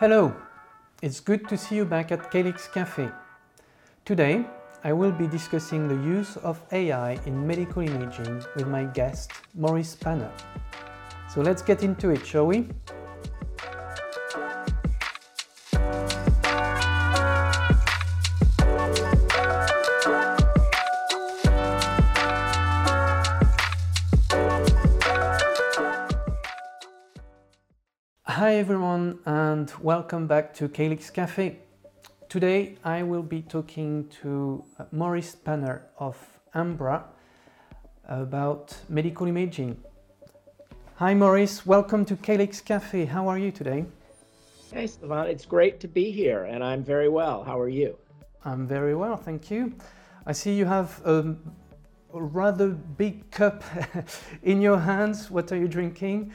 Hello, it's good to see you back at Calyx Cafe. Today, I will be discussing the use of AI in medical imaging with my guest, Morris Panner. So let's get into it, shall we? Hi everyone and welcome back to Calyx Cafe. Today I will be talking to uh, Morris Panner of Ambra about medical imaging. Hi Morris, welcome to Calyx Cafe. How are you today? Hey Stefan, it's great to be here and I'm very well. How are you? I'm very well, thank you. I see you have a rather big cup in your hands. What are you drinking?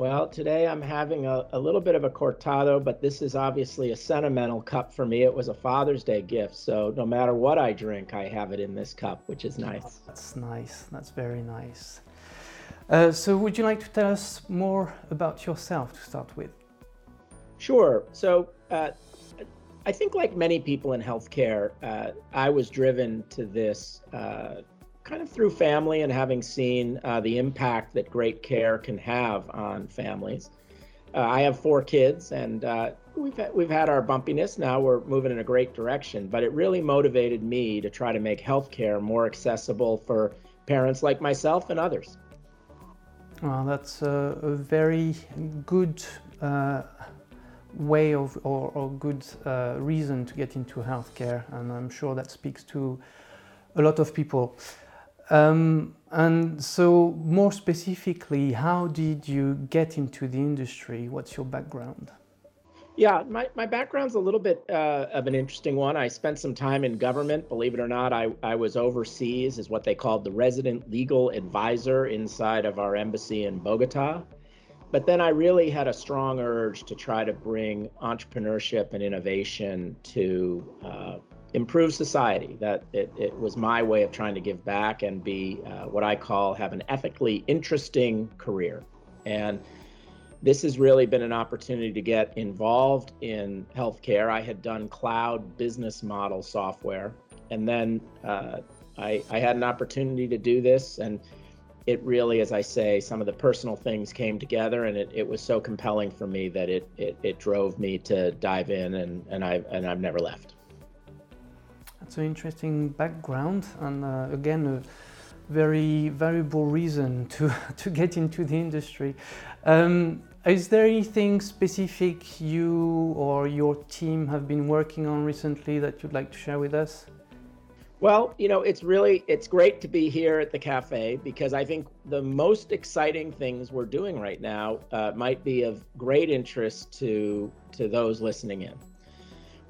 Well, today I'm having a, a little bit of a cortado, but this is obviously a sentimental cup for me. It was a Father's Day gift, so no matter what I drink, I have it in this cup, which is nice. That's nice. That's very nice. Uh, so, would you like to tell us more about yourself to start with? Sure. So, uh, I think, like many people in healthcare, uh, I was driven to this uh, kind of through family and having seen uh, the impact that great care can have on families. Uh, I have four kids, and uh, we've had, we've had our bumpiness. Now we're moving in a great direction, but it really motivated me to try to make healthcare more accessible for parents like myself and others. Well, that's a, a very good uh, way of or, or good uh, reason to get into healthcare, and I'm sure that speaks to a lot of people. Um, and so, more specifically, how did you get into the industry? What's your background? Yeah, my, my background's a little bit uh, of an interesting one. I spent some time in government. Believe it or not, I, I was overseas as what they called the resident legal advisor inside of our embassy in Bogota. But then I really had a strong urge to try to bring entrepreneurship and innovation to uh, improve society. That it, it was my way of trying to give back and be uh, what I call have an ethically interesting career. And this has really been an opportunity to get involved in healthcare. I had done cloud business model software, and then uh, I, I had an opportunity to do this. And it really, as I say, some of the personal things came together, and it, it was so compelling for me that it, it, it drove me to dive in, and, and, I, and I've never left. That's an interesting background, and uh, again, a very valuable reason to, to get into the industry. Um, is there anything specific you or your team have been working on recently that you'd like to share with us? Well, you know, it's really it's great to be here at the cafe because I think the most exciting things we're doing right now uh, might be of great interest to to those listening in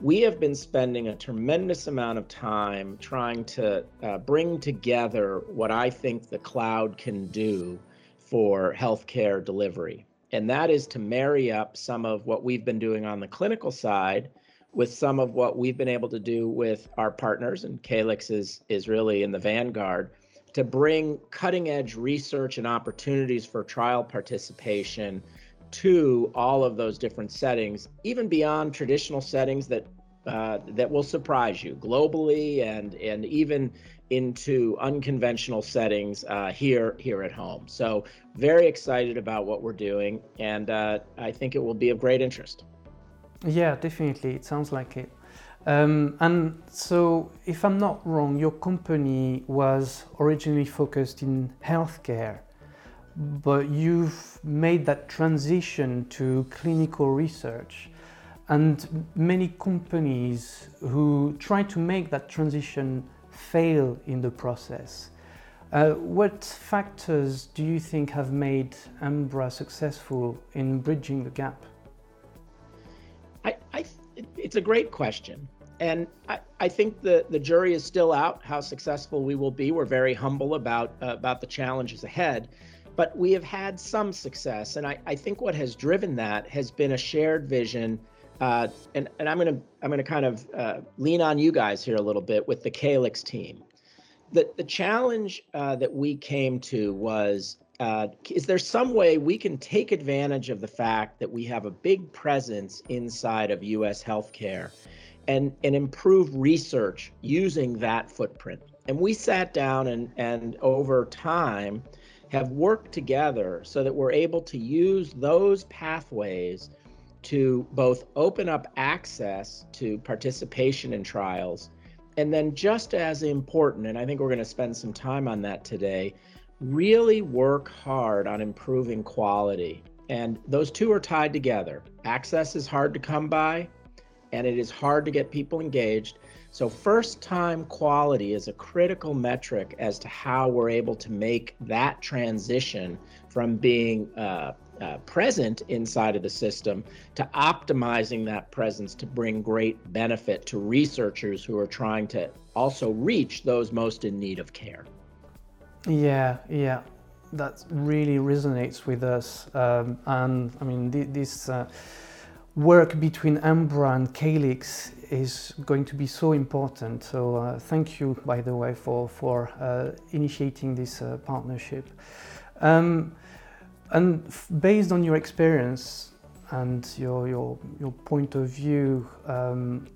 we have been spending a tremendous amount of time trying to uh, bring together what I think the cloud can do for healthcare delivery. And that is to marry up some of what we've been doing on the clinical side with some of what we've been able to do with our partners, and Calyx is, is really in the vanguard, to bring cutting edge research and opportunities for trial participation to all of those different settings, even beyond traditional settings that uh, that will surprise you globally and and even into unconventional settings uh, here here at home. So very excited about what we're doing, and uh, I think it will be of great interest. Yeah, definitely. It sounds like it. Um, and so, if I'm not wrong, your company was originally focused in healthcare but you've made that transition to clinical research. And many companies who try to make that transition fail in the process. Uh, what factors do you think have made Ambra successful in bridging the gap? I, I, it's a great question. And I, I think the, the jury is still out how successful we will be. We're very humble about, uh, about the challenges ahead but we have had some success. And I, I think what has driven that has been a shared vision. Uh, and, and I'm going to I'm to kind of uh, lean on you guys here a little bit with the Calyx team. The, the challenge uh, that we came to was uh, is there some way we can take advantage of the fact that we have a big presence inside of U.S. healthcare and, and improve research using that footprint? And we sat down and, and over time have worked together so that we're able to use those pathways to both open up access to participation in trials. And then, just as important, and I think we're going to spend some time on that today, really work hard on improving quality. And those two are tied together. Access is hard to come by, and it is hard to get people engaged. So, first time quality is a critical metric as to how we're able to make that transition from being uh, uh, present inside of the system to optimizing that presence to bring great benefit to researchers who are trying to also reach those most in need of care. Yeah, yeah, that really resonates with us. Um, and I mean, th- this uh, work between Ambra and Calyx is going to be so important. So uh, thank you, by the way, for for uh, initiating this uh, partnership. Um, and f- based on your experience and your your your point of view. Um,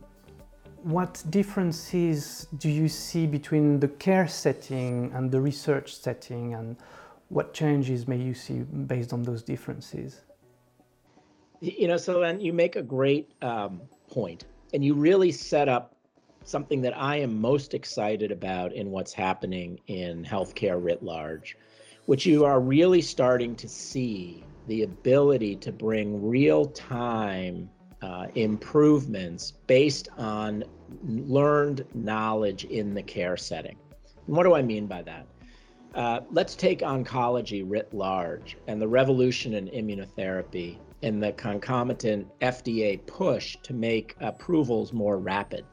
what differences do you see between the care setting and the research setting, and what changes may you see based on those differences? You know, so then you make a great um, point, and you really set up something that I am most excited about in what's happening in healthcare writ large, which you are really starting to see the ability to bring real time uh, improvements based on learned knowledge in the care setting. And what do I mean by that? Uh, let's take oncology writ large and the revolution in immunotherapy and the concomitant FDA push to make approvals more rapid.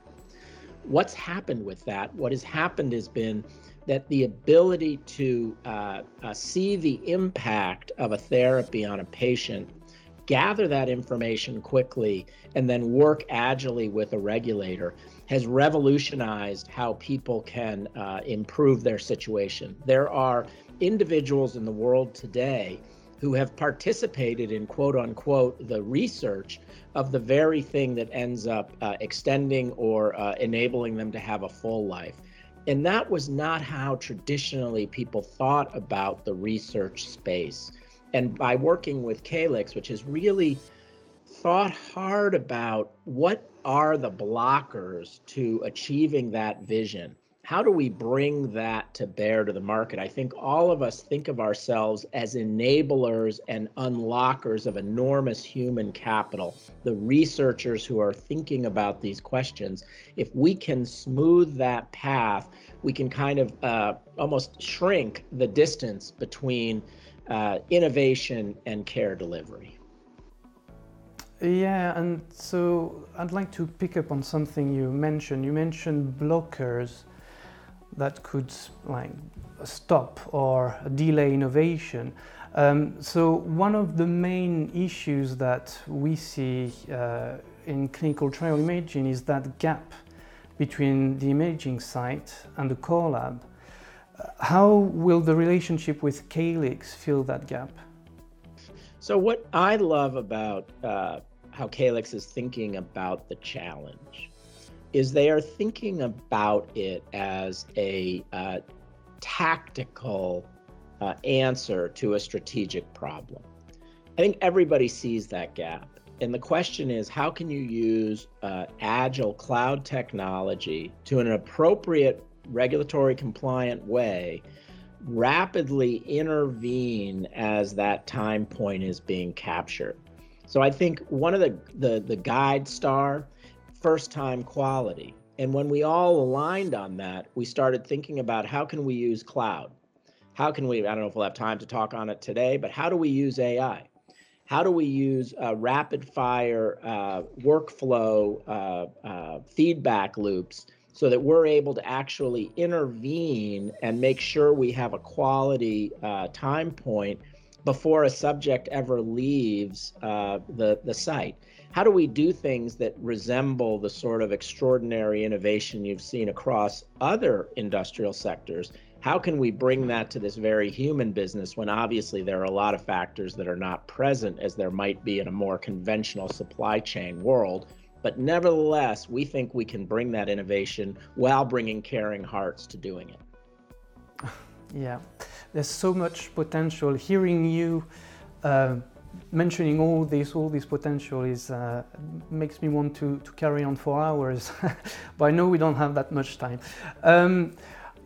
What's happened with that? What has happened has been that the ability to uh, uh, see the impact of a therapy on a patient gather that information quickly and then work agilely with a regulator has revolutionized how people can uh, improve their situation. There are individuals in the world today who have participated in quote unquote the research of the very thing that ends up uh, extending or uh, enabling them to have a full life. And that was not how traditionally people thought about the research space and by working with Calyx, which has really thought hard about what are the blockers to achieving that vision. How do we bring that to bear to the market? I think all of us think of ourselves as enablers and unlockers of enormous human capital, the researchers who are thinking about these questions. If we can smooth that path, we can kind of uh, almost shrink the distance between uh, innovation and care delivery. Yeah, and so I'd like to pick up on something you mentioned. You mentioned blockers that could like stop or delay innovation. Um, so one of the main issues that we see uh, in clinical trial imaging is that gap between the imaging site and the core lab. How will the relationship with Calyx fill that gap? So, what I love about uh, how Calyx is thinking about the challenge is they are thinking about it as a uh, tactical uh, answer to a strategic problem. I think everybody sees that gap. And the question is how can you use uh, agile cloud technology to an appropriate regulatory compliant way rapidly intervene as that time point is being captured. So I think one of the the, the guide star first time quality. And when we all aligned on that, we started thinking about how can we use cloud? How can we, I don't know if we'll have time to talk on it today, but how do we use AI? How do we use uh, rapid fire uh, workflow uh, uh feedback loops so that we're able to actually intervene and make sure we have a quality uh, time point before a subject ever leaves uh, the, the site. How do we do things that resemble the sort of extraordinary innovation you've seen across other industrial sectors? How can we bring that to this very human business when obviously there are a lot of factors that are not present as there might be in a more conventional supply chain world? But nevertheless we think we can bring that innovation while bringing caring hearts to doing it yeah there's so much potential hearing you uh, mentioning all this, all this potential is uh, makes me want to, to carry on for hours, but I know we don't have that much time. Um,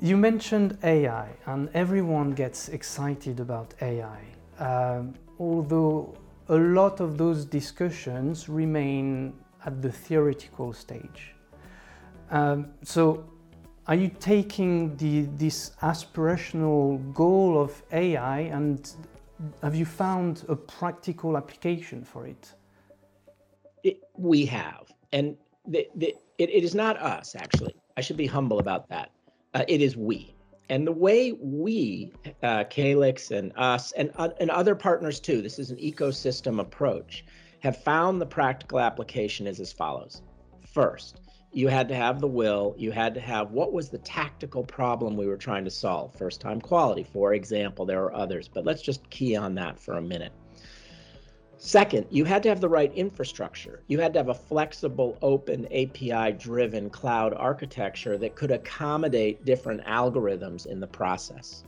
you mentioned AI, and everyone gets excited about AI, um, although a lot of those discussions remain at the theoretical stage. Um, so, are you taking the, this aspirational goal of AI and have you found a practical application for it? it we have. And the, the, it, it is not us, actually. I should be humble about that. Uh, it is we. And the way we, uh, Calyx and us, and, uh, and other partners too, this is an ecosystem approach, have found the practical application is as follows. First, you had to have the will, you had to have what was the tactical problem we were trying to solve. First time quality, for example, there are others, but let's just key on that for a minute. Second, you had to have the right infrastructure. You had to have a flexible, open, API driven cloud architecture that could accommodate different algorithms in the process.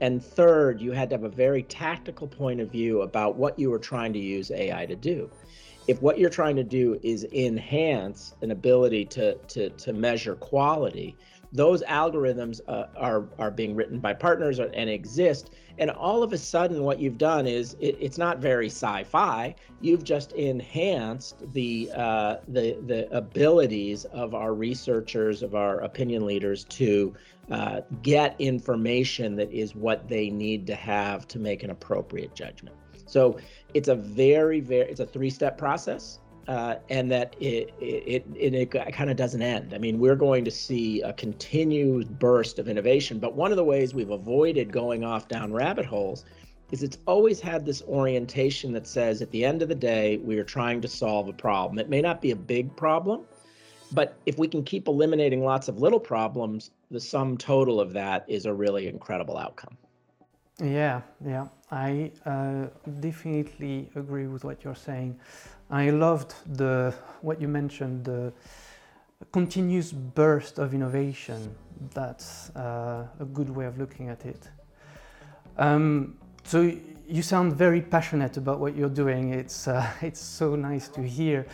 And third, you had to have a very tactical point of view about what you were trying to use AI to do if what you're trying to do is enhance an ability to to to measure quality those algorithms uh, are are being written by partners and exist. And all of a sudden what you've done is it, it's not very sci-fi. You've just enhanced the uh, the the abilities of our researchers of our opinion leaders to uh, get information that is what they need to have to make an appropriate judgment. So it's a very, very, it's a three-step process. Uh, and that it it, it, it kind of doesn't end. I mean, we're going to see a continued burst of innovation. But one of the ways we've avoided going off down rabbit holes is it's always had this orientation that says at the end of the day, we are trying to solve a problem. It may not be a big problem, but if we can keep eliminating lots of little problems, the sum total of that is a really incredible outcome. Yeah, yeah, I uh, definitely agree with what you're saying. I loved the what you mentioned the continuous burst of innovation. That's uh, a good way of looking at it. Um, so you sound very passionate about what you're doing. It's uh, it's so nice to hear.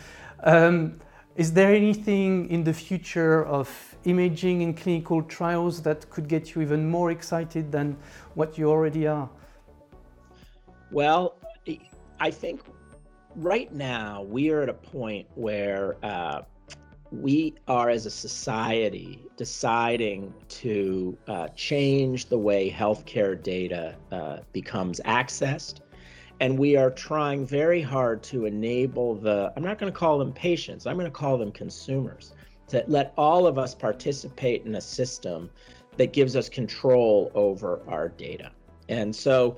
Um, is there anything in the future of imaging in clinical trials that could get you even more excited than what you already are? Well, I think right now we are at a point where uh, we are, as a society, deciding to uh, change the way healthcare data uh, becomes accessed. And we are trying very hard to enable the i'm not going to call them patients i'm going to call them consumers to let all of us participate in a system that gives us control over our data. And so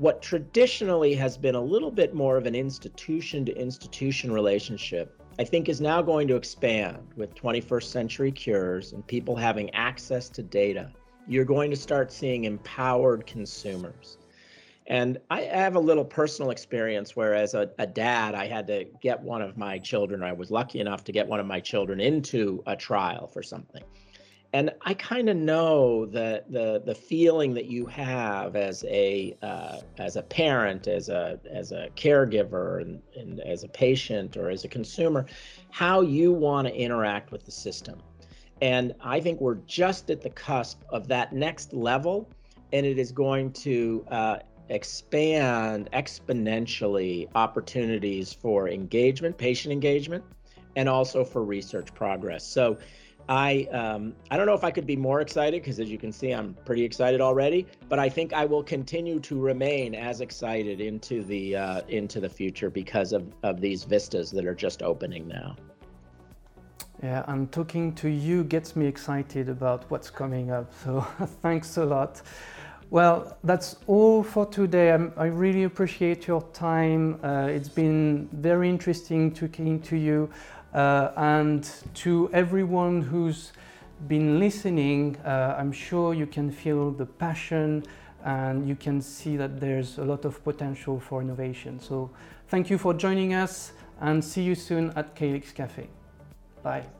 what traditionally has been a little bit more of an institution to institution relationship I think is now going to expand with 21st century cures and people having access to data. You're going to start seeing empowered consumers. And I have a little personal experience where, as a, a, dad, I had to get one of my children, or I was lucky enough to get one of my children into a trial for something. And I kind of know the, the the feeling that you have as a uh, as a parent, as a as a caregiver, and, and as a patient or as a consumer, how you want to interact with the system. And I think we're just at the cusp of that next level, and it is going to uh, expand exponentially opportunities for engagement, patient engagement, and also for research progress. So I um, I don't know if I could be more excited because as you can see, I'm pretty excited already. But I think I will continue to remain as excited into the uh, into the future because of of these vistas that are just opening now. Yeah, and talking to you gets me excited about what's coming up. So thanks a lot. Well, that's all for today. I'm, i really appreciate your time. Uh, it's been very interesting talking to you uh, and to everyone who's been listening, uh, I'm sure you can feel the passion and you can see that there's a lot of potential for innovation. So thank you for joining us and see you soon at Calyx Cafe. Bye.